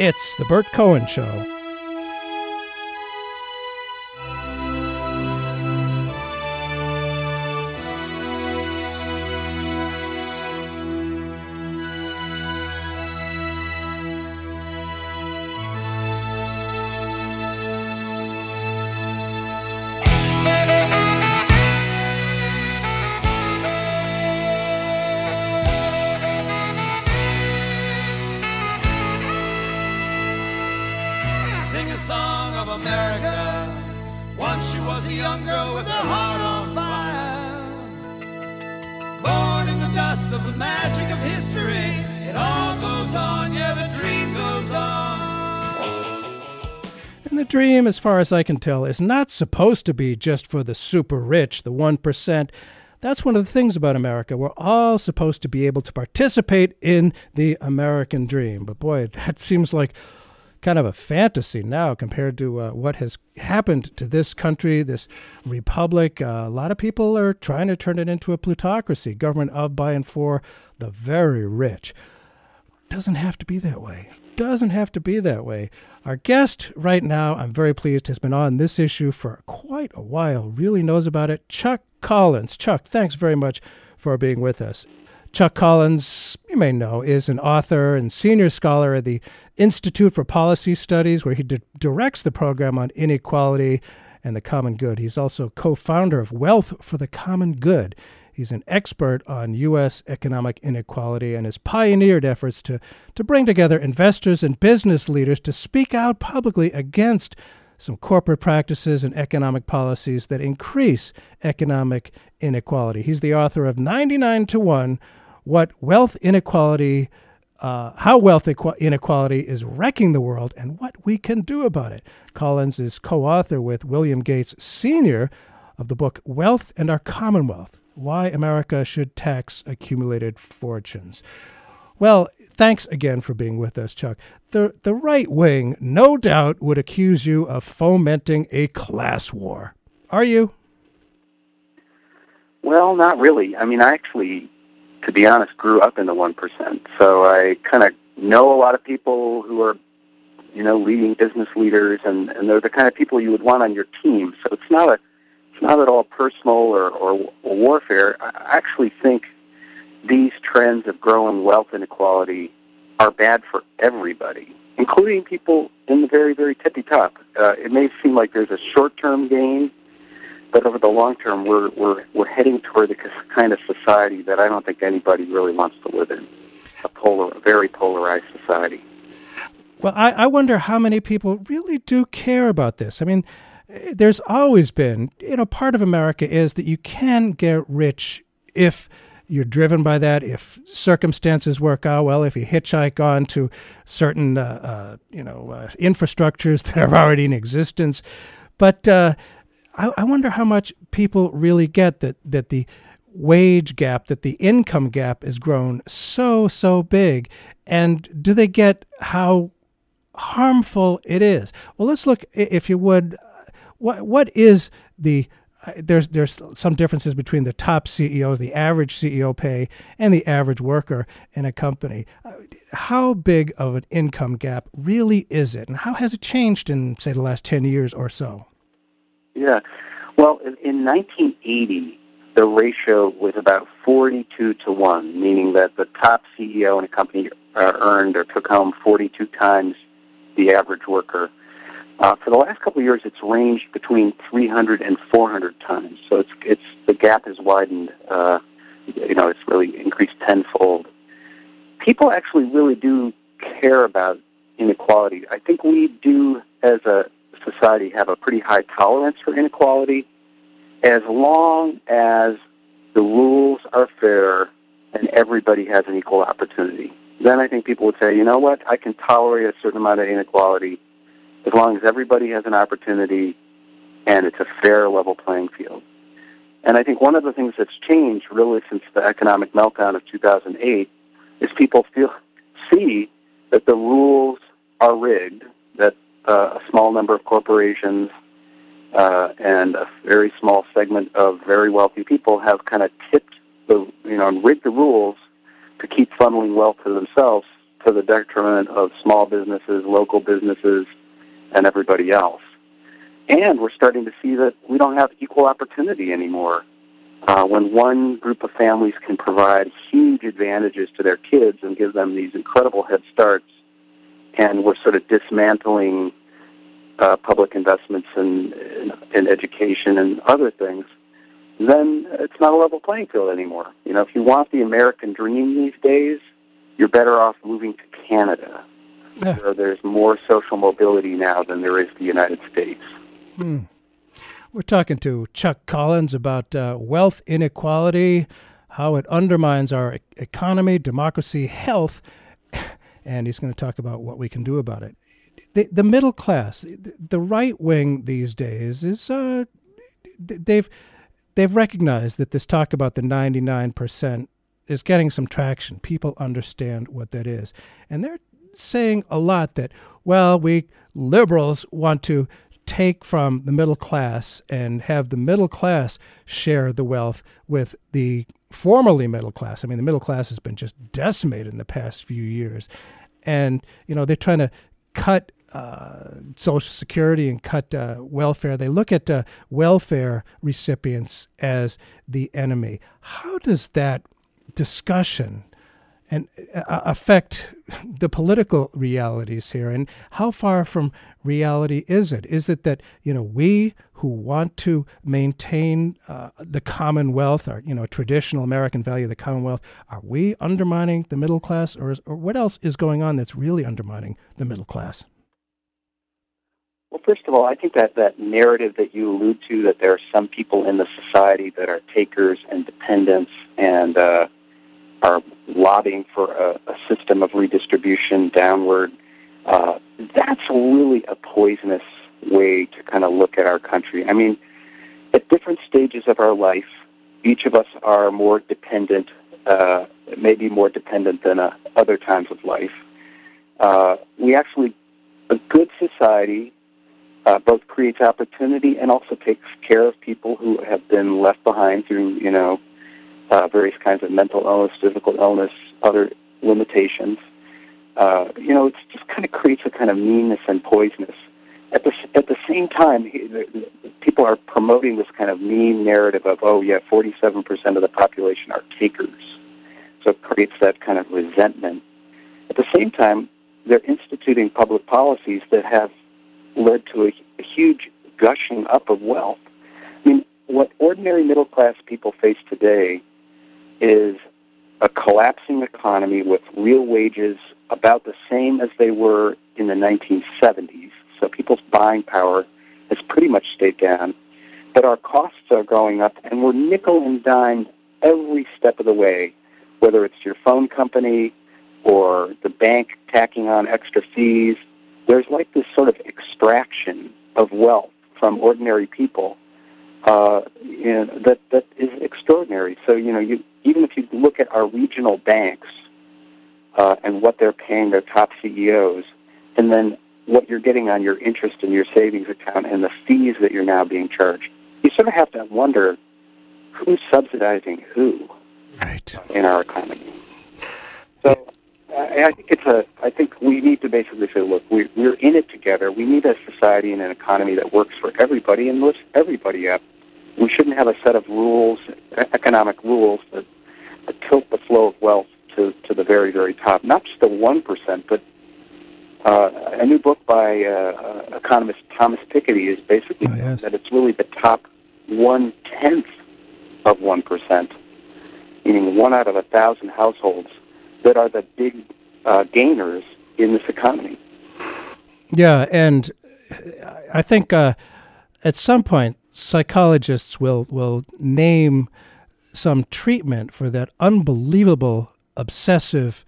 It's The Burt Cohen Show. As far as I can tell, is not supposed to be just for the super rich, the 1%. That's one of the things about America. We're all supposed to be able to participate in the American dream. But boy, that seems like kind of a fantasy now compared to uh, what has happened to this country, this republic. Uh, a lot of people are trying to turn it into a plutocracy, government of, by, and for the very rich. Doesn't have to be that way. Doesn't have to be that way. Our guest right now, I'm very pleased, has been on this issue for quite a while, really knows about it. Chuck Collins. Chuck, thanks very much for being with us. Chuck Collins, you may know, is an author and senior scholar at the Institute for Policy Studies, where he di- directs the program on inequality and the common good. He's also co founder of Wealth for the Common Good. He's an expert on U.S. economic inequality and has pioneered efforts to, to bring together investors and business leaders to speak out publicly against some corporate practices and economic policies that increase economic inequality. He's the author of 99 to 1 What Wealth Inequality, uh, How Wealth Inequality is Wrecking the World, and What We Can Do About It. Collins is co author with William Gates Sr. of the book Wealth and Our Commonwealth Why America Should Tax Accumulated Fortunes. Well, thanks again for being with us, Chuck. The, the right wing, no doubt, would accuse you of fomenting a class war. Are you? Well, not really. I mean, I actually, to be honest, grew up in the 1%. So I kind of know a lot of people who are, you know, leading business leaders, and, and they're the kind of people you would want on your team. So it's not a, it's not at all personal or, or, warfare. I actually think these trends of growing wealth inequality are bad for everybody, including people in the very, very tippy top. Uh, it may seem like there's a short-term gain, but over the long term, we're we're we're heading toward the kind of society that I don't think anybody really wants to live in. A polar, a very polarized society. Well, I, I wonder how many people really do care about this. I mean, there's always been, you know, part of America is that you can get rich if you're driven by that. If circumstances work out well, if you hitchhike on to certain, uh, uh, you know, uh, infrastructures that are already in existence. But uh, I, I wonder how much people really get that that the wage gap, that the income gap has grown so so big, and do they get how harmful it is? Well, let's look, if you would, what what is the there's there's some differences between the top CEOs, the average CEO pay, and the average worker in a company. How big of an income gap really is it, and how has it changed in say the last ten years or so? Yeah, well, in 1980, the ratio was about 42 to one, meaning that the top CEO in a company uh, earned or took home 42 times the average worker. Uh, for the last couple of years, it's ranged between 300 and 400 times. So it's it's the gap has widened. Uh, you know, it's really increased tenfold. People actually really do care about inequality. I think we do, as a society, have a pretty high tolerance for inequality, as long as the rules are fair and everybody has an equal opportunity. Then I think people would say, you know what, I can tolerate a certain amount of inequality as long as everybody has an opportunity and it's a fair level playing field. And I think one of the things that's changed really since the economic meltdown of 2008 is people feel see that the rules are rigged, that uh, a small number of corporations uh, and a very small segment of very wealthy people have kind of tipped the, you know, and rigged the rules to keep funneling wealth to themselves to the detriment of small businesses, local businesses, and everybody else. And we're starting to see that we don't have equal opportunity anymore. Uh, when one group of families can provide huge advantages to their kids and give them these incredible head starts, and we're sort of dismantling uh, public investments in, in, in education and other things, then it's not a level playing field anymore. You know, if you want the American dream these days, you're better off moving to Canada, Yeah. where there's more social mobility now than there is the United States. Hmm. We're talking to Chuck Collins about uh, wealth inequality, how it undermines our economy, democracy, health, and he's going to talk about what we can do about it. The, the middle class, the, the right wing these days is uh, they've they've recognized that this talk about the 99% is getting some traction. People understand what that is. And they're saying a lot that, well, we liberals want to take from the middle class and have the middle class share the wealth with the formerly middle class. I mean, the middle class has been just decimated in the past few years. And, you know, they're trying to cut uh, Social Security and cut uh, welfare. They look at uh, welfare recipients as the enemy. How does that discussion and uh, affect the political realities here? And how far from reality is it? Is it that you know we who want to maintain uh, the Commonwealth, or you know traditional American value, of the Commonwealth, are we undermining the middle class, or is, or what else is going on that's really undermining the middle class? Well, first of all, I think that that narrative that you allude to, that there are some people in the society that are takers and dependents and uh, are lobbying for a, a system of redistribution downward, uh, that's really a poisonous way to kind of look at our country. I mean, at different stages of our life, each of us are more dependent, uh, maybe more dependent than uh, other times of life. Uh, we actually, a good society uh, both creates opportunity and also takes care of people who have been left behind through, you know, uh, various kinds of mental illness, physical illness, other limitations. Uh, you know, it just kind of creates a kind of meanness and poisonous. At the at the same time, people are promoting this kind of mean narrative of, oh yeah, 47% of the population are takers. So it creates that kind of resentment. At the same time, they're instituting public policies that have led to a, a huge gushing up of wealth. I mean, what ordinary middle class people face today is a collapsing economy with real wages about the same as they were in the 1970s. So people's buying power has pretty much stayed down. But our costs are going up, and we're nickel and dime every step of the way, whether it's your phone company or the bank tacking on extra fees. There's like this sort of extraction of wealth from ordinary people uh, you know, that that is extraordinary. So you know, you even if you look at our regional banks uh, and what they're paying their top CEOs, and then what you're getting on your interest in your savings account and the fees that you're now being charged, you sort of have to wonder who's subsidizing who Right. in our economy. So I, I think it's a. I think we need to basically say, look, we, we're in it together. We need a society and an economy that works for everybody and lifts everybody up. We shouldn't have a set of rules, economic rules that, that tilt the flow of wealth to, to the very, very top. Not just the one percent, but uh, a new book by uh, uh, economist Thomas Piketty is basically Oh, yes. that it's really the top one tenth of one percent, meaning one out of a thousand households that are the big uh, gainers in this economy. Yeah, and I think uh, at some point psychologists will will name some treatment for that unbelievable obsessive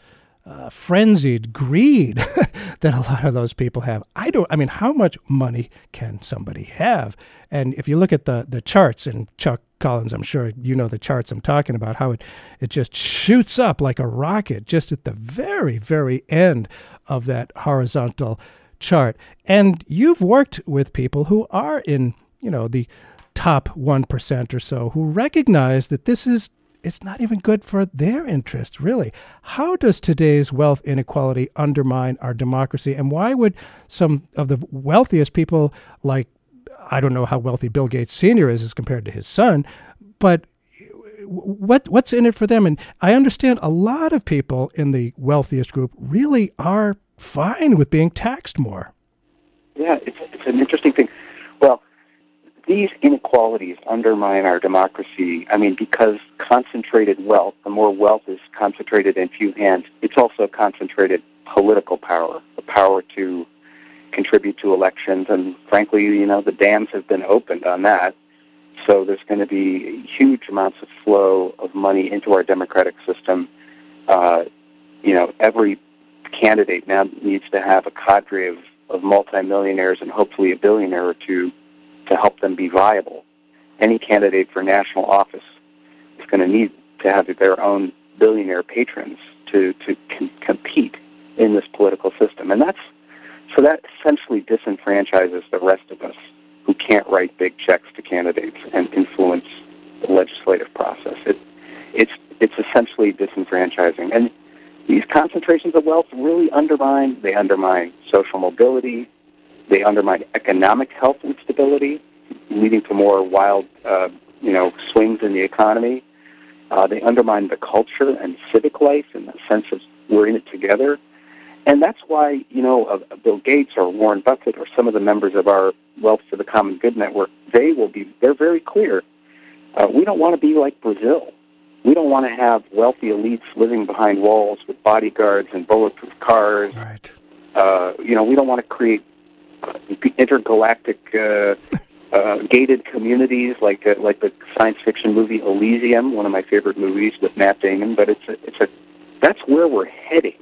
uh, frenzied greed that a lot of those people have. I don't. I mean, how much money can somebody have? And if you look at the the charts, and Chuck Collins, I'm sure you know the charts I'm talking about. How it it just shoots up like a rocket just at the very very end of that horizontal chart. And you've worked with people who are in you know the top one percent or so who recognize that this is it's not even good for their interest, really. How does today's wealth inequality undermine our democracy? And why would some of the wealthiest people, like, I don't know how wealthy Bill Gates Sr. is as compared to his son, but what what's in it for them? And I understand a lot of people in the wealthiest group really are fine with being taxed more. Yeah, it's, it's an interesting thing. These inequalities undermine our democracy. I mean, because concentrated wealth, the more wealth is concentrated in few hands, it's also concentrated political power, the power to contribute to elections. And frankly, you know, the dams have been opened on that. So there's going to be huge amounts of flow of money into our democratic system. Uh, you know, every candidate now needs to have a cadre of, of multimillionaires and hopefully a billionaire or two to help them be viable. Any candidate for national office is going to need to have their own billionaire patrons to, to com- compete in this political system. And that's so that essentially disenfranchises the rest of us who can't write big checks to candidates and influence the legislative process. It, it's it's essentially disenfranchising, and these concentrations of wealth really undermine. They undermine social mobility. They undermine economic health and stability, leading to more wild, uh, you know, swings in the economy. Uh, they undermine the culture and civic life and the sense of we're in it together. And that's why, you know, uh, Bill Gates or Warren Buffett or some of the members of our Wealth for the Common Good Network, they will be, they're very clear. Uh, we don't want to be like Brazil. We don't want to have wealthy elites living behind walls with bodyguards and bulletproof cars. Right. Uh, you know, we don't want to create intergalactic uh, uh, gated communities like uh, like the science fiction movie Elysium, one of my favorite movies with Matt Damon. But it's a, it's a that's where we're heading.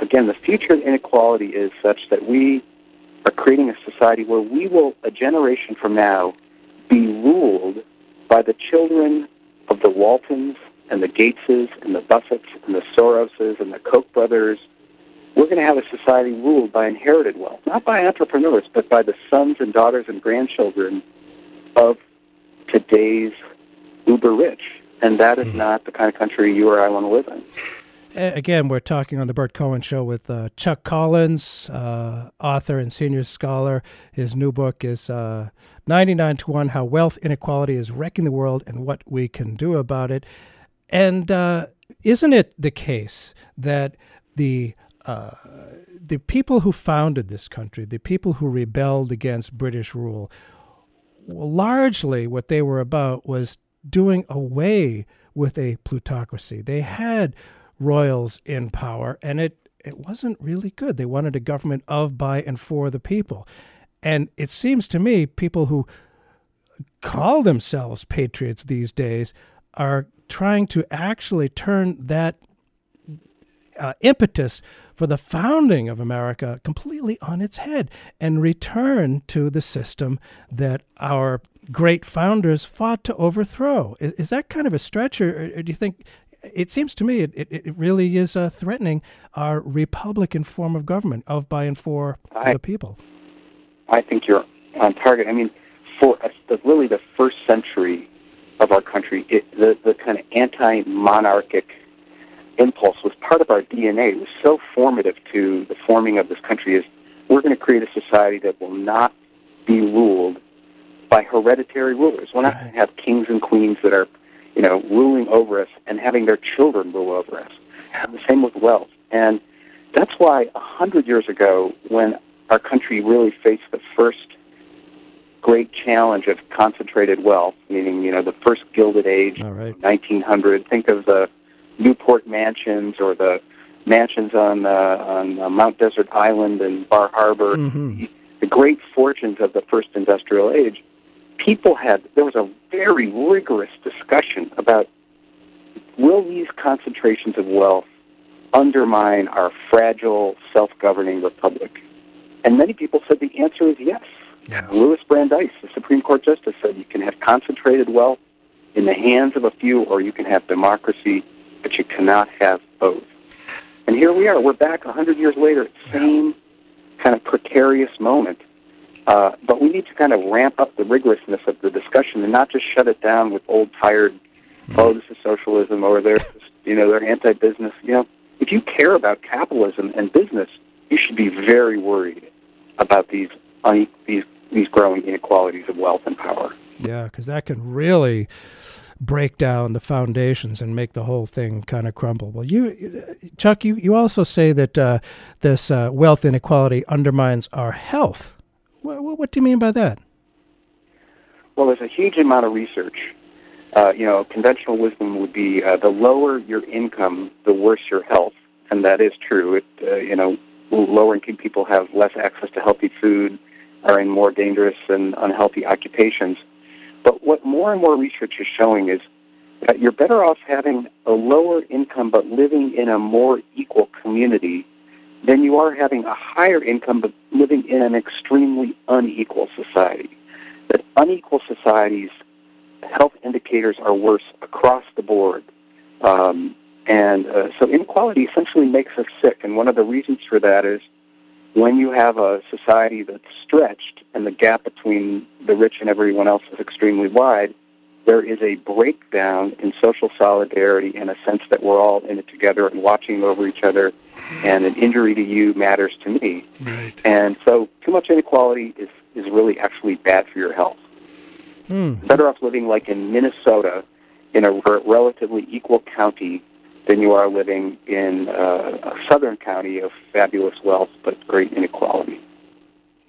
Again, the future of inequality is such that we are creating a society where we will, a generation from now, be ruled by the children of the Waltons and the Gateses and the Buffetts and the Soroses and the Koch brothers. We're going to have a society ruled by inherited wealth, not by entrepreneurs, but by the sons and daughters and grandchildren of today's uber rich. And that is not the kind of country you or I want to live in. Again, we're talking on the Burt Cohen Show with uh, Chuck Collins, uh, author and senior scholar. His new book is uh, 99 to 1 How Wealth Inequality is Wrecking the World and What We Can Do About It. And uh, isn't it the case that the uh, the people who founded this country, the people who rebelled against British rule, largely what they were about was doing away with a plutocracy. They had royals in power, and it it wasn't really good. They wanted a government of, by, and for the people. And it seems to me people who call themselves patriots these days are trying to actually turn that uh, impetus for the founding of America completely on its head and return to the system that our great founders fought to overthrow. Is, is that kind of a stretch, or, or, do you think it seems to me it, it, it really is uh, threatening our republican form of government of by and for I, the people. I think you're on target. I mean, for the, really the first century of our country, it, the the kind of anti-monarchic impulse was part of our DNA. It was so formative to the forming of this country. Is we're going to create a society that will not be ruled by hereditary rulers. We're not going to have kings and queens that are you know, ruling over us and having their children rule over us. And the same with wealth. And that's why a hundred years ago, when our country really faced the first great challenge of concentrated wealth, meaning, you know, the first Gilded Age, right. 1900, think of the Newport mansions or the mansions on, uh, on uh, Mount Desert Island and Bar Harbor, mm-hmm. the great fortunes of the first industrial age people had, there was a very rigorous discussion about will these concentrations of wealth undermine our fragile, self governing republic? And many people said the answer is yes. Yeah. Louis Brandeis, the Supreme Court justice, said you can have concentrated wealth in the hands of a few, or you can have democracy, but you cannot have both. And here we are. We're back a hundred years later, same kind of precarious moment uh, but we need to kind of ramp up the rigorousness of the discussion and not just shut it down with old, tired oh, this is socialism, or they're you know they're anti-business. You know, if you care about capitalism and business, you should be very worried about these these these growing inequalities of wealth and power. Yeah, because that can really break down the foundations and make the whole thing kind of crumble. Well, you, Chuck, you, you also say that uh, this uh, wealth inequality undermines our health. What, what, do you mean by that? Well, there's a huge amount of research. Uh, you know, conventional wisdom would be uh, the lower your income, the worse your health, and that is true. It, uh, you know, lower income people have less access to healthy food, are in more dangerous and unhealthy occupations. But what more and more research is showing is that you're better off having a lower income but living in a more equal community than you are having a higher income but living in an extremely unequal society. That unequal societies, health indicators are worse across the board. Um, and uh, so inequality essentially makes us sick. And one of the reasons for that is when you have a society that's stretched and the gap between the rich and everyone else is extremely wide, there is a breakdown in social solidarity and a sense that we're all in it together and watching over each other, and an injury to you matters to me. Right. And so, too much inequality is, is really actually bad for your health. Hmm. Better off living like in Minnesota in a relatively equal county than you are living in uh, a southern county of fabulous wealth but great inequality.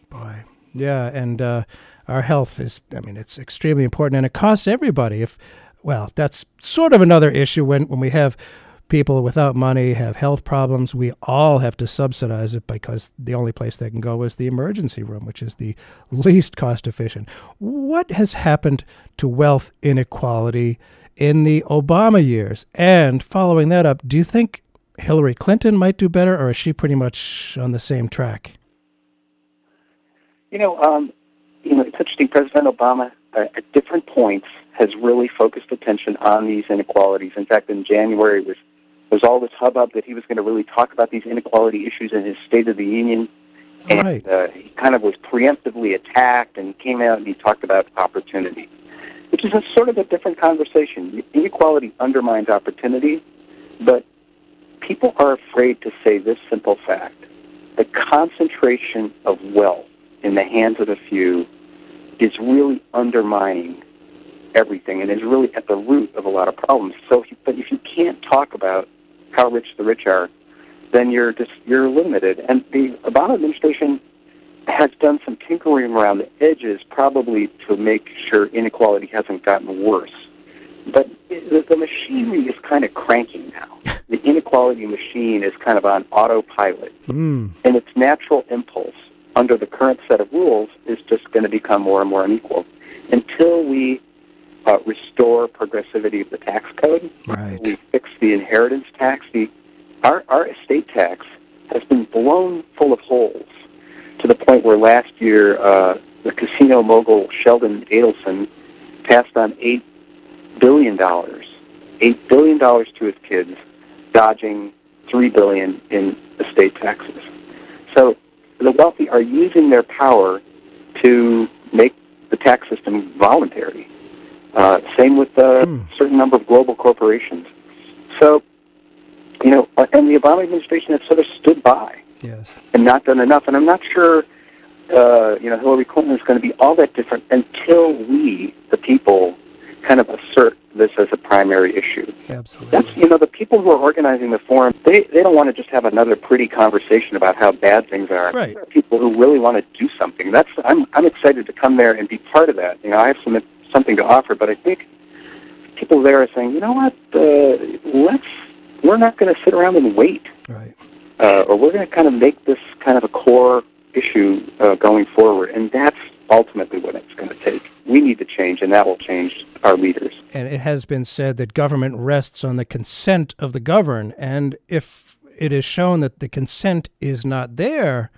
Boy, yeah, and uh, our health is, I mean, it's extremely important and it costs everybody. If, well, that's sort of another issue when, when we have people without money have health problems, we all have to subsidize it because the only place they can go is the emergency room, which is the least cost efficient. What has happened to wealth inequality in the Obama years? And following that up, do you think Hillary Clinton might do better, or is she pretty much on the same track? You know, um, you know, it's interesting. President Obama, uh, at different points, has really focused attention on these inequalities. In fact, in January was was all this hubbub that he was going to really talk about these inequality issues in his State of the Union. And Right. uh, he kind of was preemptively attacked and came out and he talked about opportunity, which is a sort of a different conversation. Inequality undermines opportunity, but people are afraid to say this simple fact. The concentration of wealth in the hands of a few is really undermining everything and is really at the root of a lot of problems. So, but if you can't talk about how rich the rich are, then you're just you're limited. And the Obama administration has done some tinkering around the edges, probably to make sure inequality hasn't gotten worse. But the, the machinery is kind of cranking now. The inequality machine is kind of on autopilot Hmm. and its natural impulse under the current set of rules is just going to become more and more unequal until we uh, restore progressivity of the tax code. Right. We fix the inheritance tax. The our our estate tax has been blown full of holes to the point where last year uh, the casino mogul Sheldon Adelson passed on eight billion dollars, eight billion dollars to his kids, dodging three billion in estate taxes. So the wealthy are using their power to make the tax system voluntary. Uh, same with a Hmm. certain number of global corporations. So, you know, uh, and the Obama administration has sort of stood by Yes. and not done enough. And I'm not sure, uh, you know, Hillary Clinton is going to be all that different until we, the people, kind of assert this as a primary issue. Absolutely. That's you know the people who are organizing the forum. They they don't want to just have another pretty conversation about how bad things are. Right. There are people who really want to do something. That's I'm I'm excited to come there and be part of that. You know, I have some something to offer, but I think people there are saying, you know what, uh, let's we're not going to sit around and wait, right. Uh, or we're going to kind of make this kind of a core issue uh, going forward, and that's ultimately what it's going to take. We need to change, and that will change our leaders. And it has been said that government rests on the consent of the governed. And if it is shown that the consent is not there,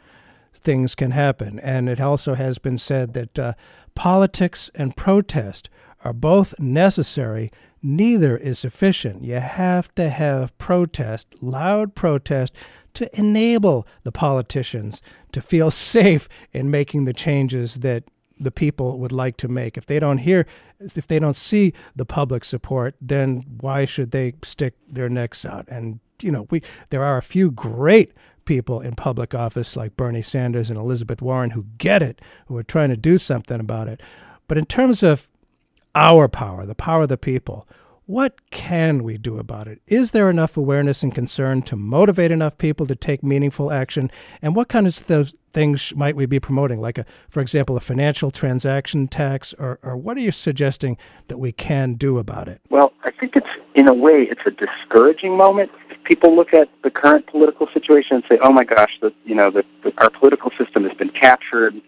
things can happen. And it also has been said that uh, politics and protest are both necessary. Neither is sufficient. You have to have protest, loud protest, to enable the politicians to feel safe in making the changes that the people would like to make. If they don't hear, if they don't see the public support, then why should they stick their necks out? And you know, we there are a few great people in public office like Bernie Sanders and Elizabeth Warren who get it, who are trying to do something about it. But in terms of our power, the power of the people, what can we do about it? Is there enough awareness and concern to motivate enough people to take meaningful action? And what kind of things might we be promoting? Like, a, for example, a financial transaction tax, or, or what are you suggesting that we can do about it? Well, I think it's, in a way, it's a discouraging moment. People look at the current political situation and say, "Oh my gosh, the, you know, the, the, our political system has been captured.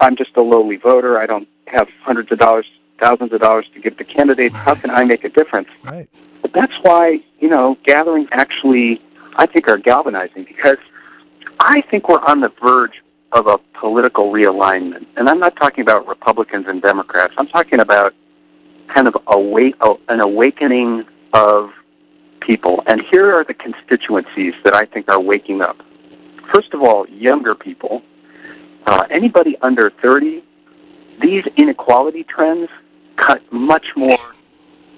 I'm just a lowly voter. I don't have hundreds of dollars thousands of dollars to give to candidates. How can I make a difference? Right. But that's why, you know, gatherings actually, I think, are galvanizing because I think we're on the verge of a political realignment. And I'm not talking about Republicans and Democrats. I'm talking about kind of awake, an awakening of people. And here are the constituencies that I think are waking up. First of all, younger people. Uh, anybody under 30, these inequality trends cut much more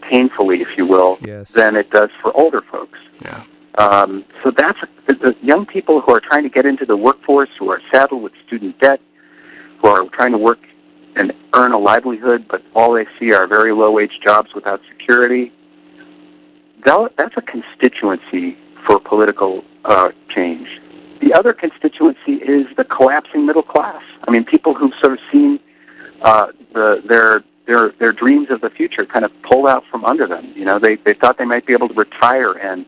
painfully, if you will, yes. than it does for older folks. Yeah. Um, so that's the young people who are trying to get into the workforce, who are saddled with student debt, who are trying to work and earn a livelihood, but all they see are very low-wage jobs without security. That, that's a constituency for political uh, change. The other constituency is the collapsing middle class. I mean, people who've sort of seen uh, the, their their their dreams of the future kind of pulled out from under them. You know, they they thought they might be able to retire and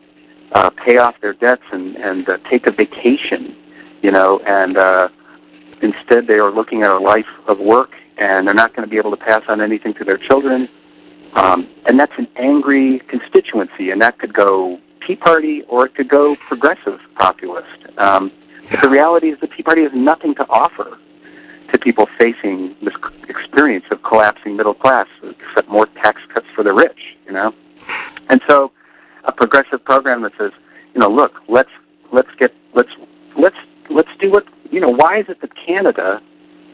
uh, pay off their debts and and uh, take a vacation. You know, and uh, instead they are looking at a life of work, and they're not going to be able to pass on anything to their children. Um, and that's an angry constituency, and that could go Tea Party or it could go progressive populist. Um, but the reality is the Tea Party has nothing to offer to people facing this experience of collapsing middle class, except more tax cuts for the rich, you know. And so, a progressive program that says, you know, look, let's let's get let's let's let's do what you know. Why is it that Canada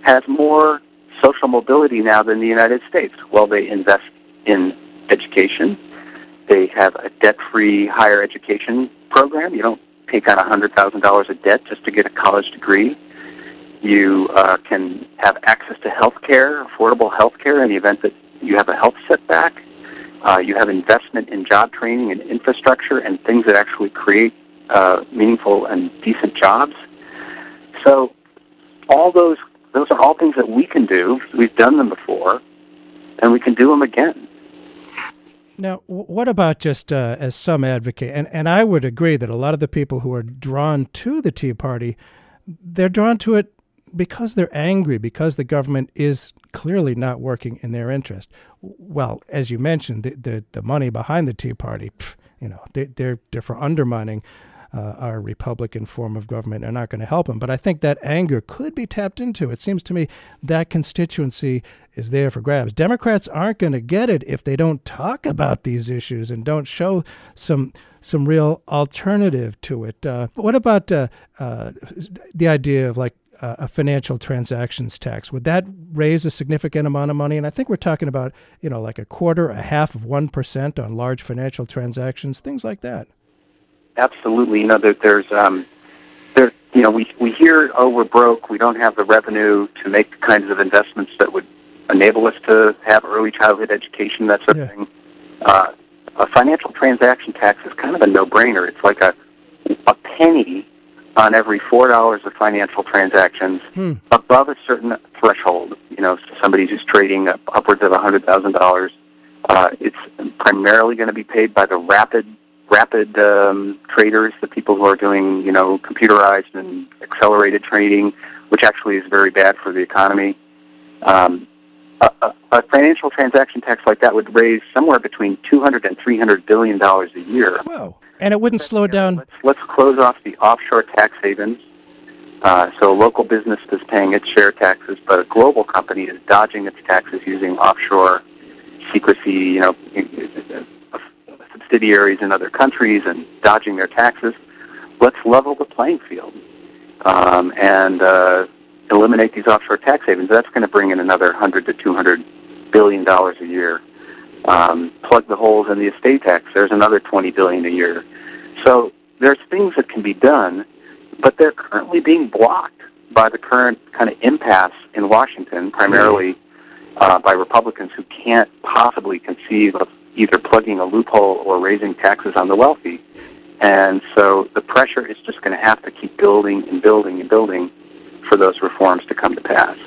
has more social mobility now than the United States? Well, they invest in education. They have a debt-free higher education program. You don't take on a hundred thousand dollars of debt just to get a college degree you uh, can have access to health care, affordable health care in the event that you have a health setback. Uh, you have investment in job training and infrastructure and things that actually create uh, meaningful and decent jobs. So all those those are all things that we can do. We've done them before, and we can do them again. Now, what about just uh, as some advocate, and, and I would agree that a lot of the people who are drawn to the Tea Party, they're drawn to it because they're angry, because the government is clearly not working in their interest. Well, as you mentioned, the the, the money behind the Tea Party, pff, you know, they, they're they're for undermining uh, our Republican form of government. They're not going to help them. But I think that anger could be tapped into. It seems to me that constituency is there for grabs. Democrats aren't going to get it if they don't talk about these issues and don't show some some real alternative to it. Uh, what about uh, uh, the idea of like uh, a financial transactions tax. Would that raise a significant amount of money? And I think we're talking about, you know, like a quarter, a half of 1% on large financial transactions, things like that. Absolutely. You know, there, there's, um, there, you know, we, we hear, oh, we're broke, we don't have the revenue to make the kinds of investments that would enable us to have early childhood education, that sort yeah. of thing. Uh, a financial transaction tax is kind of a no-brainer. It's like a, a penny on every four dollars of financial transactions hmm. above a certain threshold. You know, somebody who's trading up, upwards of a hundred thousand dollars. Uh, it's primarily going to be paid by the rapid rapid um, traders, the people who are doing you know computerized and accelerated trading, which actually is very bad for the economy. Um, a, a, financial transaction tax like that would raise somewhere between 200 and 300 billion dollars a year. Whoa. And it wouldn't slow it down. Let's, let's close off the offshore tax havens. Uh, so a local business is paying its share taxes, but a global company is dodging its taxes using offshore secrecy, you know, subsidiaries in other countries and dodging their taxes. Let's level the playing field. Um, and uh, eliminate these offshore tax havens, that's going to bring in another 100 to 200 billion dollars a year. Um, plug the holes in the estate tax, there's another 20 billion a year. So there's things that can be done, but they're currently being blocked by the current kind of impasse in Washington, primarily uh, by Republicans who can't possibly conceive of either plugging a loophole or raising taxes on the wealthy. And so the pressure is just going to have to keep building and building and building for those reforms to come to pass.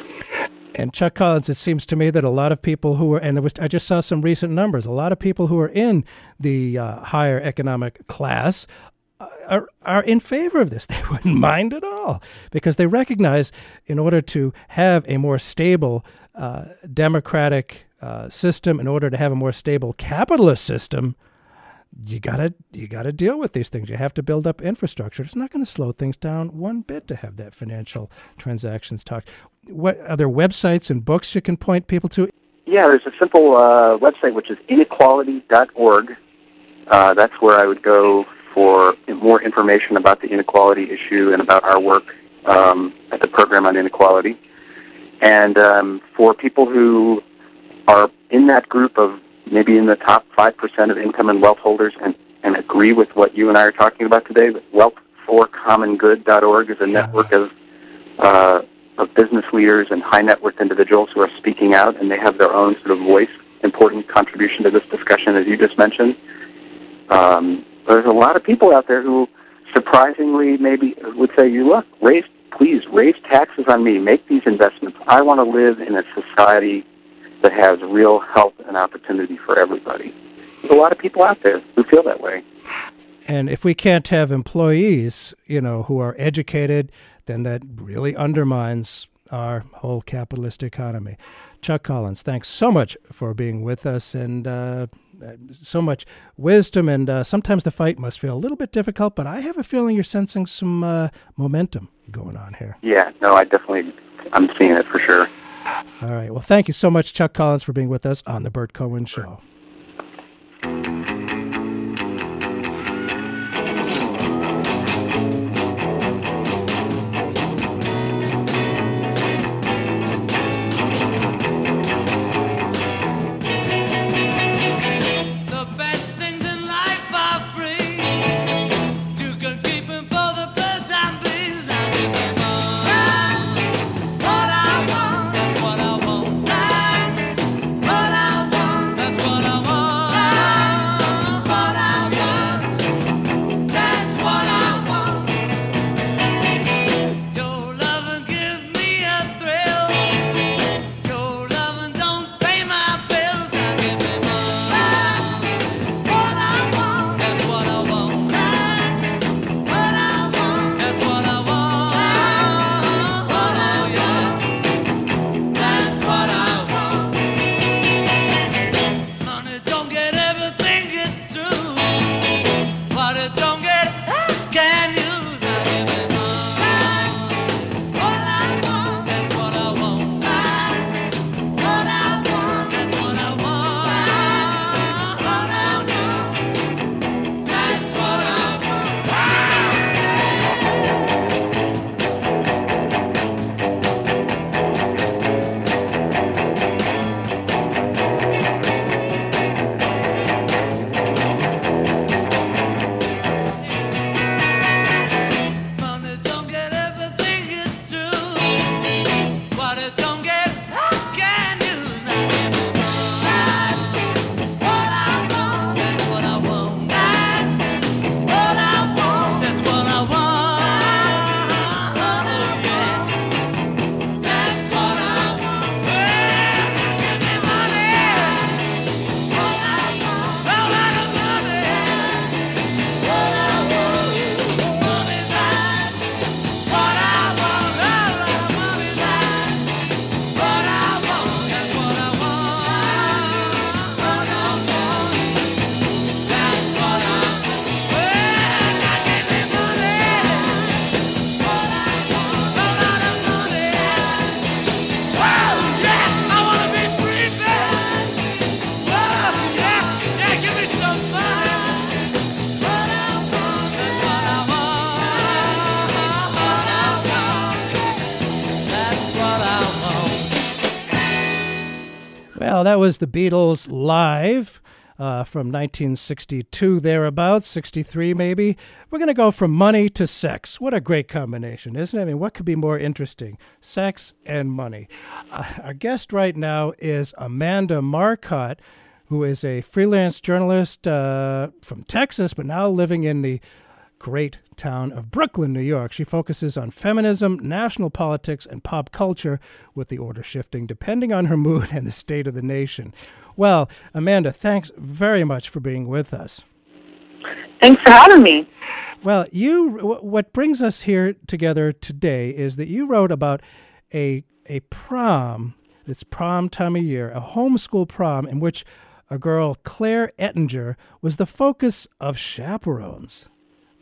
And Chuck Collins, it seems to me that a lot of people who are, and there was, I just saw some recent numbers, a lot of people who are in the uh, higher economic class uh, are, are in favor of this. They wouldn't mind at all because they recognize in order to have a more stable uh, democratic uh, system, in order to have a more stable capitalist system, you gotta you gotta deal with these things. You have to build up infrastructure. It's not going to slow things down one bit to have that financial transactions talk. What other websites and books you can point people to? Yeah, there's a simple uh, website which is inequality.org. Uh, that's where I would go for more information about the inequality issue and about our work um, at the program on inequality. And um, for people who are in that group of maybe in the top 5% of income and wealth holders and, and agree with what you and I are talking about today, wealthforcommongood.org is a network of, uh, of business leaders and high net worth individuals who are speaking out, and they have their own sort of voice, important contribution to this discussion, as you just mentioned. Um, there's a lot of people out there who surprisingly maybe would say, you look, raise, please raise taxes on me, make these investments. I want to live in a society that has real help and opportunity for everybody. There's a lot of people out there who feel that way. And if we can't have employees, you know, who are educated, then that really undermines our whole capitalist economy. Chuck Collins, thanks so much for being with us and uh, so much wisdom. And uh, sometimes the fight must feel a little bit difficult, but I have a feeling you're sensing some uh, momentum going on here. Yeah, no, I definitely, I'm seeing it for sure. All right. Well, thank you so much, Chuck Collins, for being with us on The Burt Cohen Show. Was the Beatles live uh, from 1962, thereabouts, 63 maybe. We're going to go from money to sex. What a great combination, isn't it? I mean, what could be more interesting? Sex and money. Uh, our guest right now is Amanda Marcotte, who is a freelance journalist uh, from Texas, but now living in the great town of Brooklyn, New York. She focuses on feminism, national politics, and pop culture, with the order shifting depending on her mood and the state of the nation. Well, Amanda, thanks very much for being with us. Thanks for having me. Well, you what brings us here together today is that you wrote about a a prom. It's prom time of year, a homeschool prom in which a girl, Claire Ettinger, was the focus of chaperones,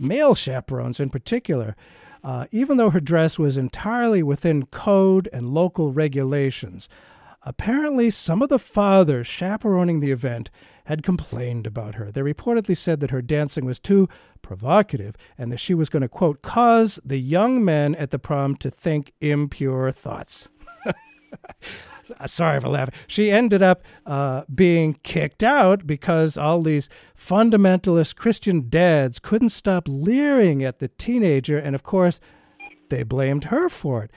male chaperones in particular. Uh, even though her dress was entirely within code and local regulations. Apparently, some of the fathers chaperoning the event had complained about her. They reportedly said that her dancing was too provocative and that she was going to, quote, cause the young men at the prom to think impure thoughts. Sorry for laughing. She ended up uh, being kicked out because all these fundamentalist Christian dads couldn't stop leering at the teenager, and of course, they blamed her for it.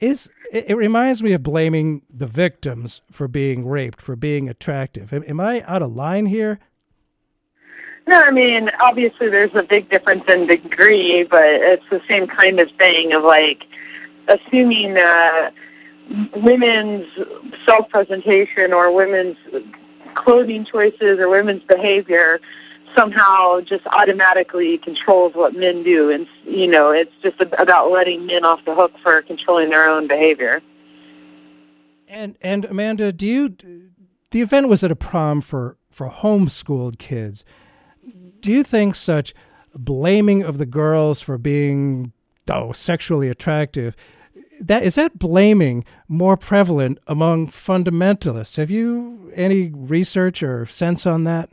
Is it, it reminds me of blaming the victims for being raped, for being attractive. Am, am I out of line here? No, I mean, obviously there's a big difference in degree, but it's the same kind of thing of like assuming that women's self-presentation or women's clothing choices or women's behavior somehow just automatically controls what men do. And you know it's just about letting men off the hook for controlling their own behavior. And and amanda do you the event was at a prom for for homeschooled kids. Do you think such blaming of the girls for being oh sexually attractive that is that blaming more prevalent among fundamentalists have you any research or sense on that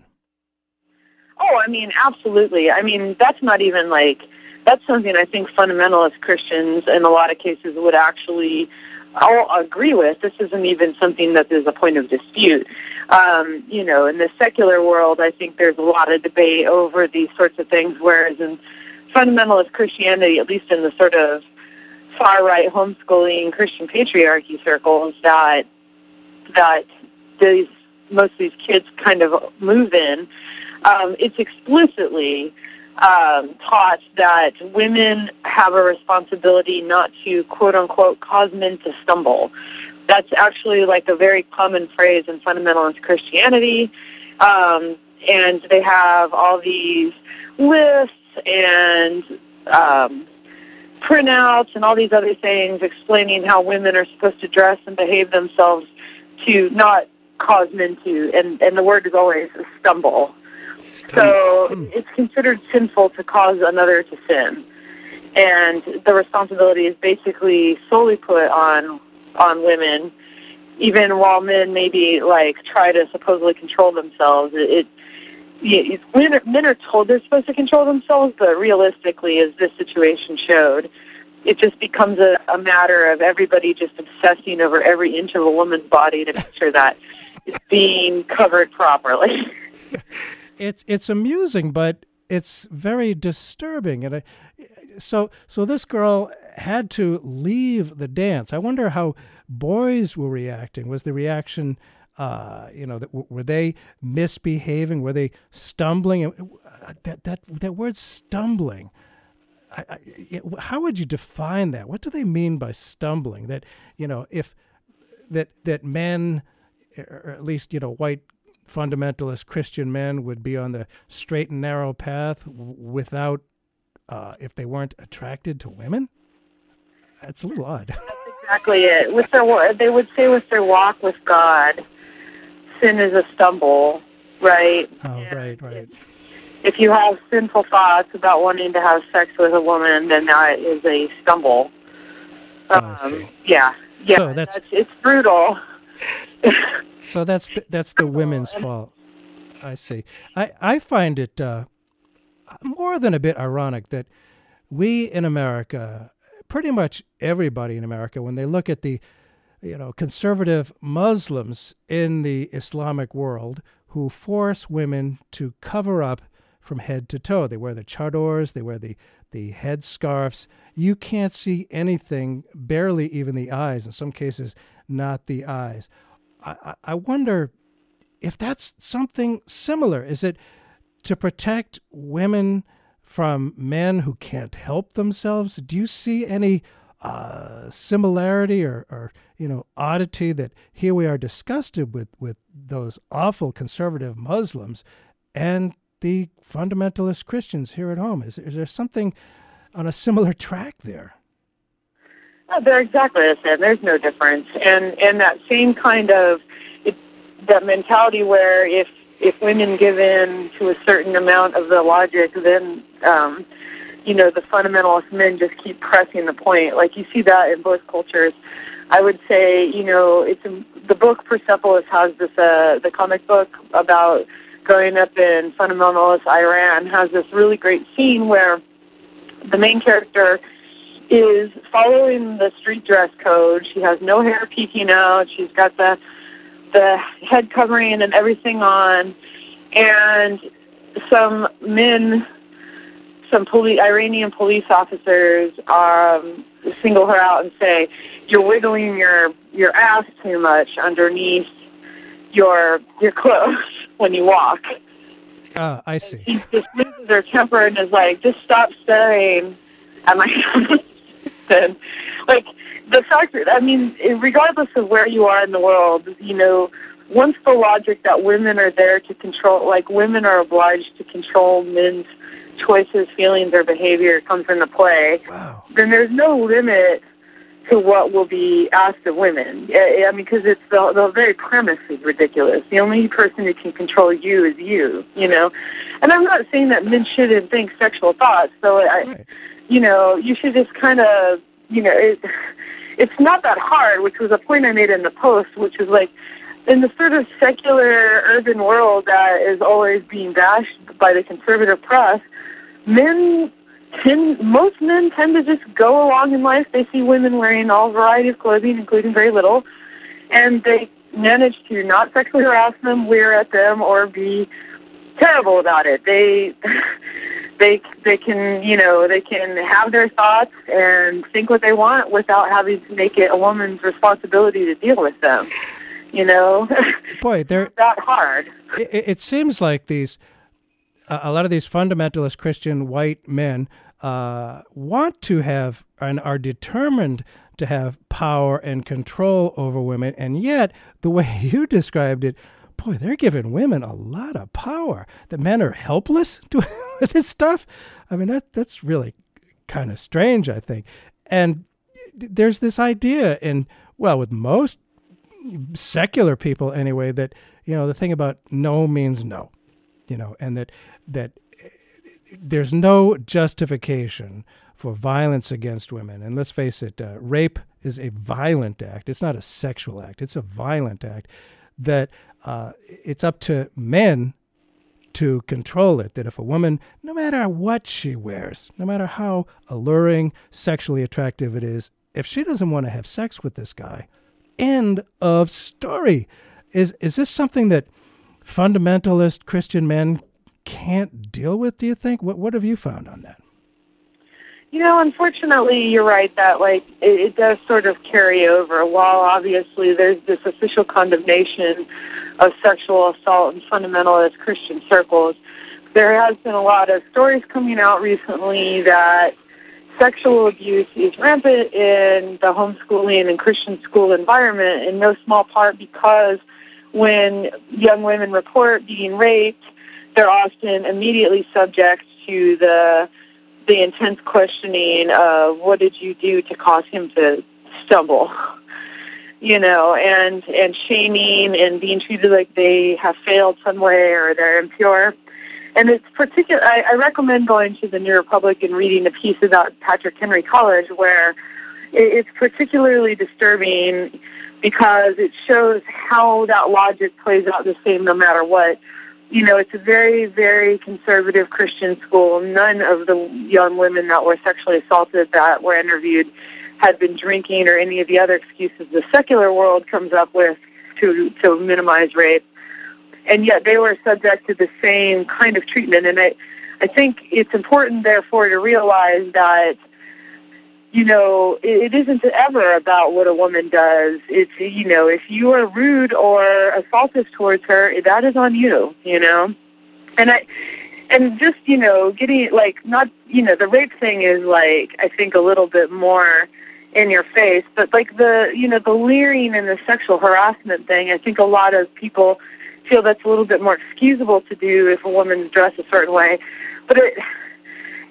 Oh, I mean, absolutely. I mean, that's not even like that's something I think fundamentalist Christians in a lot of cases would actually all agree with. This isn't even something that there's a point of dispute. Um, you know, in the secular world, I think there's a lot of debate over these sorts of things, whereas in fundamentalist Christianity, at least in the sort of far right homeschooling Christian patriarchy circles, that that these most of these kids kind of move in um, it's explicitly um, taught that women have a responsibility not to quote unquote cause men to stumble. That's actually like a very common phrase in fundamentalist Christianity. Um, and they have all these lists and um, printouts and all these other things explaining how women are supposed to dress and behave themselves to not cause men to, and, and the word is always stumble. So hmm. it's considered sinful to cause another to sin. And the responsibility is basically solely put on on women, even while men maybe like try to supposedly control themselves. It, it men, are, men are told they're supposed to control themselves, but realistically, as this situation showed, it just becomes a, a matter of everybody just obsessing over every inch of a woman's body to make sure that it's being covered properly. it's it's amusing, but it's very disturbing. And I, so so this girl had to leave the dance. I wonder how boys were reacting. Was the reaction, uh, you know, that, were they misbehaving? Were they stumbling? Uh, that that that word stumbling. I, I, how would you define that? What do they mean by stumbling? That you know, if that that men, or at least you know, white fundamentalist Christian men would be on the straight and narrow path without, uh, if they weren't attracted to women? That's a little odd. That's exactly it. With their, they would say with their walk with God, sin is a stumble, right? Oh, and right, right. If you have sinful thoughts about wanting to have sex with a woman, then that is a stumble. Oh, um, yeah, yeah. So that's, that's it's brutal so that's the, that's the women's fault. I see. I I find it uh, more than a bit ironic that we in America, pretty much everybody in America, when they look at the you know, conservative Muslims in the Islamic world who force women to cover up from head to toe. They wear the chadors, they wear the, the head scarves. You can't see anything, barely even the eyes, in some cases, not the eyes. I, I wonder if that's something similar. Is it to protect women from men who can't help themselves? Do you see any uh, similarity or, or you know oddity that here we are disgusted with with those awful conservative Muslims and the fundamentalist Christians here at home? Is, is there something on a similar track there? No, they're exactly the same. There's no difference, and and that same kind of it, that mentality where if if women give in to a certain amount of the logic, then um, you know, the fundamentalist men just keep pressing the point. Like you see that in both cultures. I would say, you know, it's the book Persepolis has this, uh, the comic book about growing up in fundamentalist Iran has this really great scene where the main character is following the street dress code. She has no hair peeking out. She's got the the head covering and everything on, and some men some police, Iranian police officers um, single her out and say, "You're wiggling your your ass too much underneath your your clothes when you walk." Ah, uh, I see. And she just loses her temper and is like, "Just stop staring at my husband." like the fact that I mean, regardless of where you are in the world, you know, once the logic that women are there to control, like women are obliged to control men's choices, feelings, or behavior comes into play, wow. then there's no limit to what will be asked of women. I mean, because it's the, the very premise is ridiculous. The only person who can control you is you, you know. And I'm not saying that men shouldn't think sexual thoughts. So I, right. you know, you should just kind of, you know, it, it's not that hard. Which was a point I made in the post, which is like in the sort of secular urban world that is always being bashed by the conservative press men tend, most men tend to just go along in life. They see women wearing all variety of clothing, including very little, and they manage to not sexually harass them, wear at them, or be terrible about it. They they they can you know they can have their thoughts and think what they want without having to make it a woman's responsibility to deal with them. You know, boy, they're that hard. It, it seems like these a lot of these fundamentalist Christian white men uh, want to have and are determined to have power and control over women, and yet the way you described it, boy, they're giving women a lot of power. The men are helpless to this stuff. I mean, that that's really kind of strange, I think. And there's this idea in well, with most secular people anyway, that you know the thing about no means no, you know, and that that there's no justification for violence against women. And let's face it, uh, rape is a violent act. It's not a sexual act. It's a violent act. That uh, it's up to men to control it. That if a woman, no matter what she wears, no matter how alluring, sexually attractive it is, if she doesn't want to have sex with this guy, end of story. Is is this something that fundamentalist Christian men can't deal with? Do you think? What What have you found on that? You know, unfortunately, you're right that like it, it does sort of carry over. While obviously there's this official condemnation of sexual assault in fundamentalist Christian circles, there has been a lot of stories coming out recently that sexual abuse is rampant in the homeschooling and Christian school environment, in no small part because when young women report being raped, they're often immediately subject to the the intense questioning of what did you do to cause him to stumble? You know and and shaming and being treated like they have failed some way or they're impure and it's particular I, I recommend going to the new republic and reading a piece about patrick henry college where it, it's particularly disturbing because it shows how that logic plays out the same no matter what. You know, it's a very, very conservative Christian school. None of the young women that were sexually assaulted that were interviewed had been drinking or any of the other excuses. The secular world comes up with to to minimize rape, and yet they were subject to the same kind of treatment. And I, I think it's important, therefore, to realize that you know, it, isn't ever about what a woman does. It's, you know, if you are rude or assaultive towards her, that is on you, you know? And I, and just, you know, getting, like, not, you know, the rape thing is, like, I think a little bit more in your face, but, like, the, you know, the leering and the sexual harassment thing, I think a lot of people feel that's a little bit more excusable to do if a woman's dressed a certain way. But it,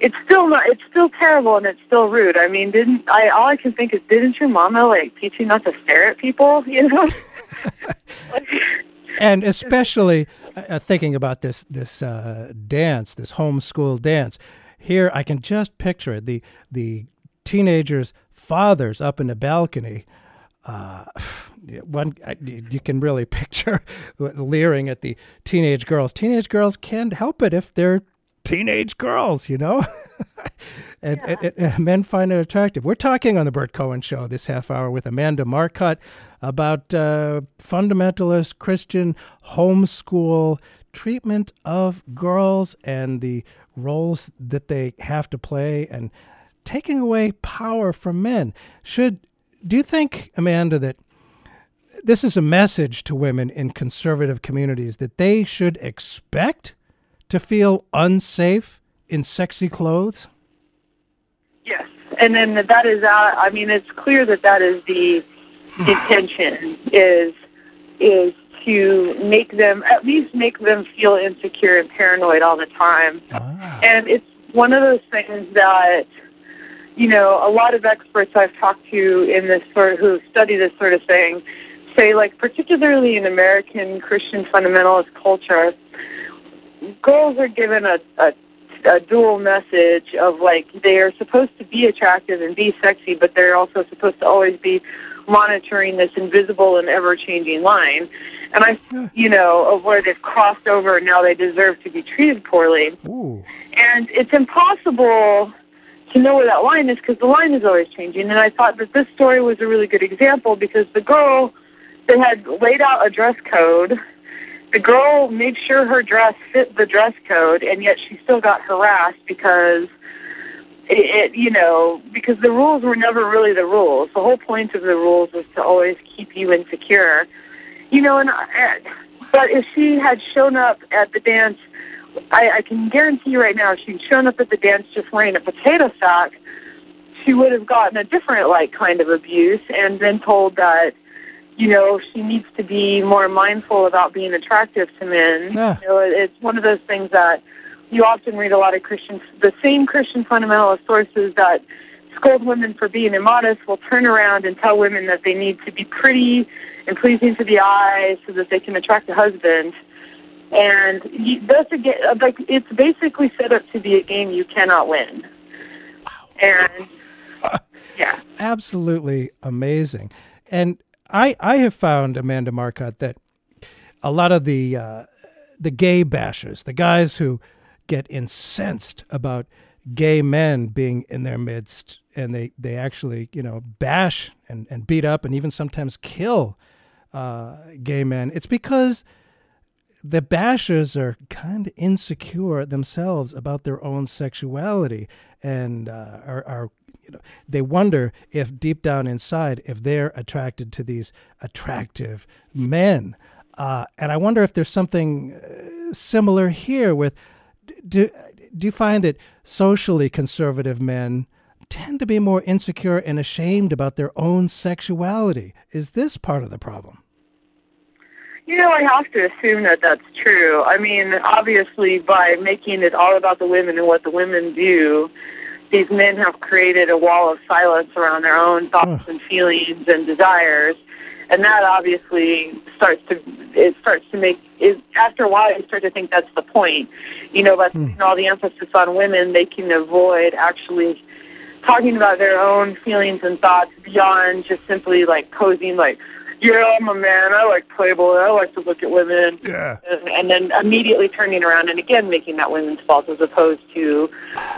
it's still not it's still terrible and it's still rude. I mean, didn't I all I can think is didn't your mama like teach you not to stare at people, you know? and especially uh, thinking about this this uh, dance, this homeschool dance. Here I can just picture it. The the teenagers' fathers up in the balcony. Uh, one you can really picture leering at the teenage girls. Teenage girls can't help it if they're teenage girls, you know? and, yeah. and, and, men find it attractive. We're talking on the Burt Cohen Show this half hour with Amanda Marcotte about uh, fundamentalist Christian homeschool treatment of girls and the roles that they have to play and taking away power from men. Should do you think, Amanda, that this is a message to women in conservative communities that they should expect to feel unsafe in sexy clothes? Yes, and then that is. Uh, I mean, it's clear that that is the intention. Is is to make them at least make them feel insecure and paranoid all the time. Ah. And it's one of those things that you know a lot of experts I've talked to in this sort of, who study this sort of thing say like particularly in American Christian fundamentalist culture girls are given a, a a dual message of like they are supposed to be attractive and be sexy, but they're also supposed to always be monitoring this invisible and ever changing line. And I, you know, of where they've crossed over and now they deserve to be treated poorly. Ooh. And it's impossible to know where that line is because the line is always changing. And I thought that this story was a really good example because the girl, they had laid out a dress code the girl made sure her dress fit the dress code, and yet she still got harassed because it, it, you know, because the rules were never really the rules. The whole point of the rules was to always keep you insecure, you know. And, and but if she had shown up at the dance, I, I can guarantee you right now, if she'd shown up at the dance just wearing a potato sack, she would have gotten a different like kind of abuse, and been told that you know, she needs to be more mindful about being attractive to men. Yeah. You know, it's one of those things that you often read a lot of Christian, the same Christian fundamentalist sources that scold women for being immodest will turn around and tell women that they need to be pretty and pleasing to the eye so that they can attract a husband. And you, that's a game, like it's basically set up to be a game you cannot win. Wow. And yeah, absolutely amazing. And I I have found Amanda Marcotte that a lot of the uh, the gay bashers, the guys who get incensed about gay men being in their midst, and they they actually you know bash and and beat up and even sometimes kill uh, gay men. It's because the bashers are kind of insecure themselves about their own sexuality and uh, are, are you know, they wonder if deep down inside, if they're attracted to these attractive men. Uh, and I wonder if there's something uh, similar here with do, do you find that socially conservative men tend to be more insecure and ashamed about their own sexuality? Is this part of the problem? You know, I have to assume that that's true. I mean, obviously, by making it all about the women and what the women do, these men have created a wall of silence around their own thoughts and feelings and desires. And that obviously starts to it starts to make is after a while you start to think that's the point. You know by hmm. putting all the emphasis on women they can avoid actually talking about their own feelings and thoughts beyond just simply like posing like yeah, I'm a man. I like Playboy. I like to look at women. Yeah. And, and then immediately turning around and again making that women's fault as opposed to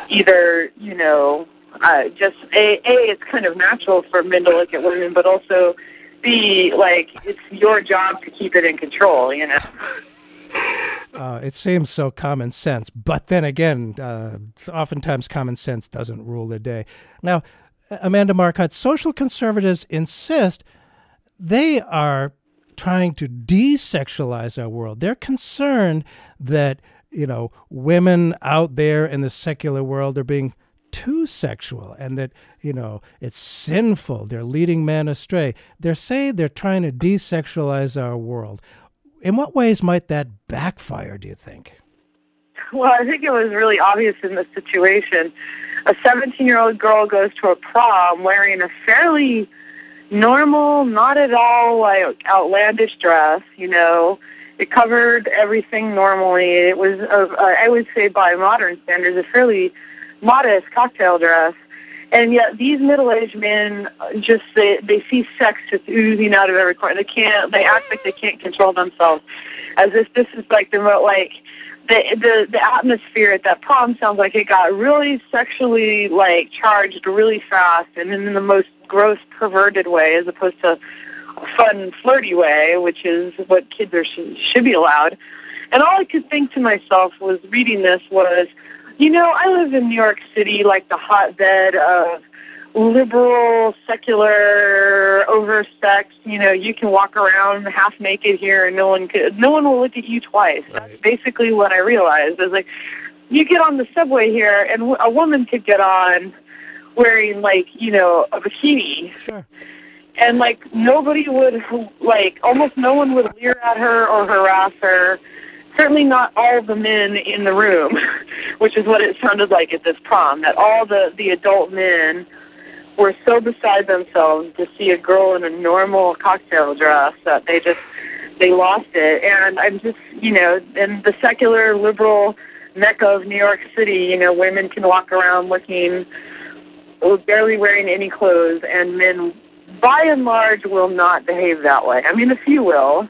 either, you know, uh, just a a it's kind of natural for men to look at women, but also b like it's your job to keep it in control. You know. Uh, it seems so common sense, but then again, uh, oftentimes common sense doesn't rule the day. Now, Amanda Marcotte, social conservatives insist they are trying to desexualize our world. They're concerned that you know women out there in the secular world are being too sexual and that you know it's sinful they're leading men astray they're saying they're trying to desexualize our world in what ways might that backfire, do you think? Well, I think it was really obvious in this situation. A 17 year old girl goes to a prom wearing a fairly normal, not at all like outlandish dress, you know. It covered everything normally. It was, a, I would say, by modern standards, a fairly modest cocktail dress and yet these middle-aged men uh, just they they see sex just oozing out of every corner. They can't. They act like they can't control themselves, as if this is like the like the the the atmosphere at that prom sounds like it got really sexually like charged really fast, and then in the most gross, perverted way, as opposed to a fun, flirty way, which is what kids are sh- should be allowed. And all I could think to myself was reading this was you know, I live in New York City, like the hotbed of liberal, secular, oversexed. You know, you can walk around half naked here, and no one could, no one will look at you twice. Right. That's basically what I realized. Is like, you get on the subway here, and a woman could get on wearing like you know a bikini. Sure. And like nobody would like almost no one would leer at her or harass her certainly not all the men in the room, which is what it sounded like at this prom, that all the, the adult men were so beside themselves to see a girl in a normal cocktail dress that they just they lost it. And I'm just you know, in the secular liberal mecca of New York City, you know, women can walk around looking barely wearing any clothes and men by and large will not behave that way. I mean a few will,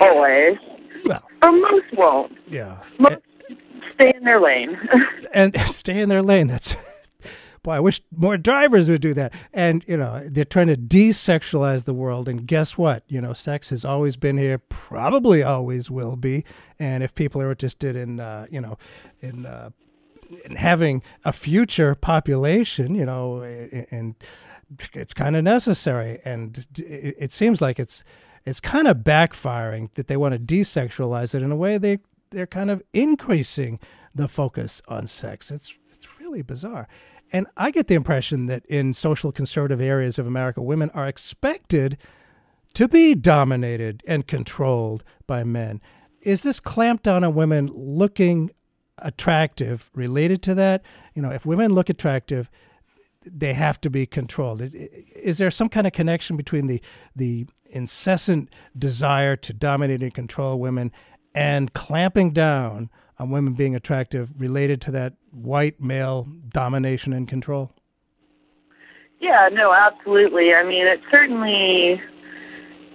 always. Well, or most won't. Yeah. Most and, stay in their lane. and stay in their lane. That's boy, I wish more drivers would do that. And, you know, they're trying to desexualize the world. And guess what? You know, sex has always been here, probably always will be. And if people are interested in, uh, you know, in, uh, in having a future population, you know, and it's kind of necessary. And it seems like it's it's kind of backfiring that they want to desexualize it in a way they they're kind of increasing the focus on sex. It's it's really bizarre. And I get the impression that in social conservative areas of America, women are expected to be dominated and controlled by men. Is this clampdown on women looking attractive related to that? You know, if women look attractive, they have to be controlled. Is, is there some kind of connection between the the incessant desire to dominate and control women and clamping down on women being attractive related to that white male domination and control? Yeah, no, absolutely. I mean, it certainly,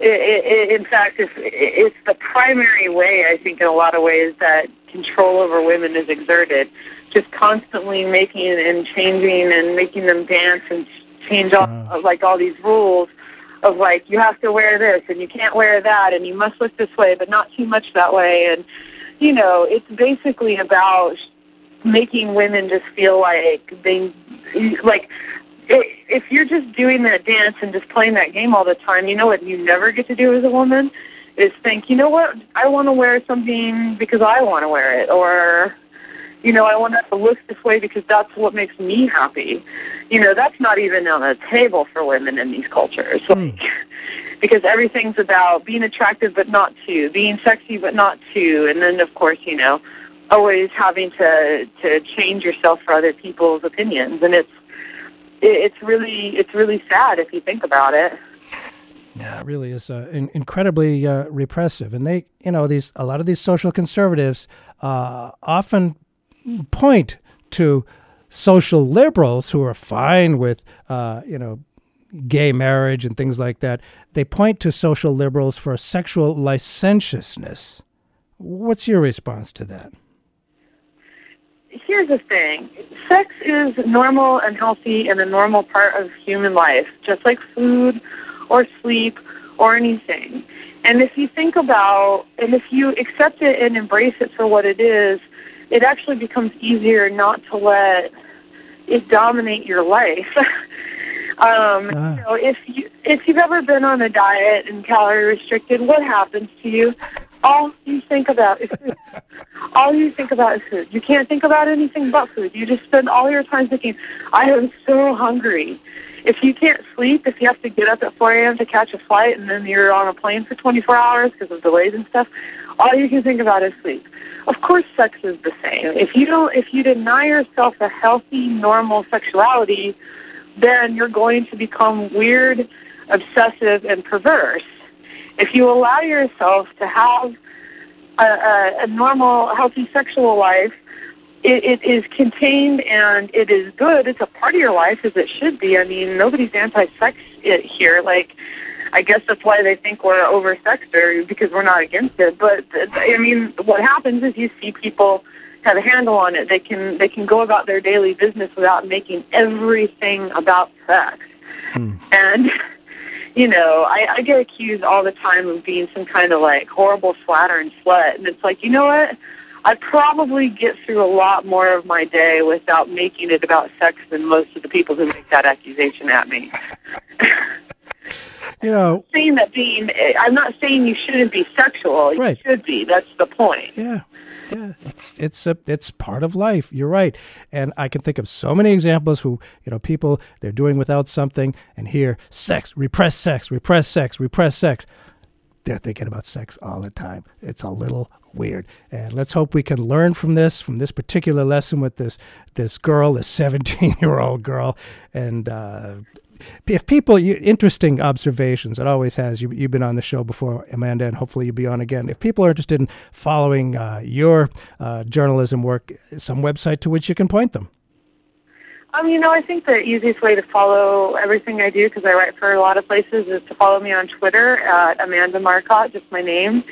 it, it, in fact, it's, it's the primary way, I think, in a lot of ways, that control over women is exerted. Just constantly making and changing and making them dance and change all, uh. like all these rules of like you have to wear this and you can't wear that and you must look this way but not too much that way and you know it's basically about making women just feel like they like if you're just doing that dance and just playing that game all the time you know what you never get to do as a woman is think you know what i want to wear something because i want to wear it or you know, I want to look this way because that's what makes me happy. You know, that's not even on the table for women in these cultures. Mm. because everything's about being attractive but not too, being sexy but not too, and then of course, you know, always having to to change yourself for other people's opinions, and it's it's really it's really sad if you think about it. Yeah, it really is uh, in, incredibly uh, repressive, and they, you know, these a lot of these social conservatives uh, often point to social liberals who are fine with, uh, you know, gay marriage and things like that. They point to social liberals for sexual licentiousness. What's your response to that? here's the thing sex is normal and healthy and a normal part of human life, just like food or sleep or anything. And if you think about, and if you accept it and embrace it for what it is, it actually becomes easier not to let it dominate your life. um, Ah. you know, if you if you've ever been on a diet and calorie restricted, what happens to you? All you think about is food. all you think about is food. You can't think about anything but food. You just spend all your time thinking, I am so hungry. If you can't sleep, if you have to get up at 4 a.m. to catch a flight and then you're on a plane for 24 hours because of delays and stuff, all you can think about is sleep. Of course, sex is the same. If you don't, if you deny yourself a healthy, normal sexuality, then you're going to become weird, obsessive, and perverse. If you allow yourself to have a, a, a normal, healthy sexual life, it, it is contained and it is good. It's a part of your life as it should be. I mean, nobody's anti-sex it here. Like, I guess that's why they think we're over-sexed or because we're not against it. But I mean, what happens is you see people have a handle on it. They can they can go about their daily business without making everything about sex. Hmm. And you know, I, I get accused all the time of being some kind of like horrible slattern slut, and it's like, you know what? I probably get through a lot more of my day without making it about sex than most of the people who make that accusation at me. You know, saying that being, eh, I'm not saying you shouldn't be sexual. You Right. should be. That's the point. yeah. Yeah, it's it's a it's part of life. You're right, and I can think of so many examples who you know people they're doing without something, and here sex, repress sex, repress sex, repress sex. They're thinking about sex all the time. It's a little weird, and let's hope we can learn from this, from this particular lesson with this this girl, this 17 year old girl, and uh, if people, you, interesting observations. It always has. You, you've been on the show before, Amanda, and hopefully you'll be on again. If people are interested in following uh, your uh, journalism work, some website to which you can point them. Um, you know, I think the easiest way to follow everything I do, because I write for a lot of places, is to follow me on Twitter at Amanda Marcotte, just my name.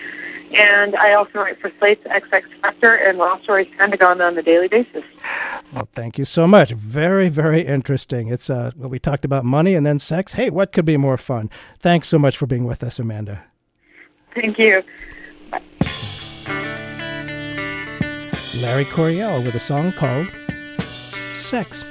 And I also write for Slate's XX Factor and Raw Story's Pandagon on a daily basis. Well, thank you so much. Very, very interesting. It's uh, well, we talked about money and then sex. Hey, what could be more fun? Thanks so much for being with us, Amanda. Thank you. Larry Coryell with a song called "Sex."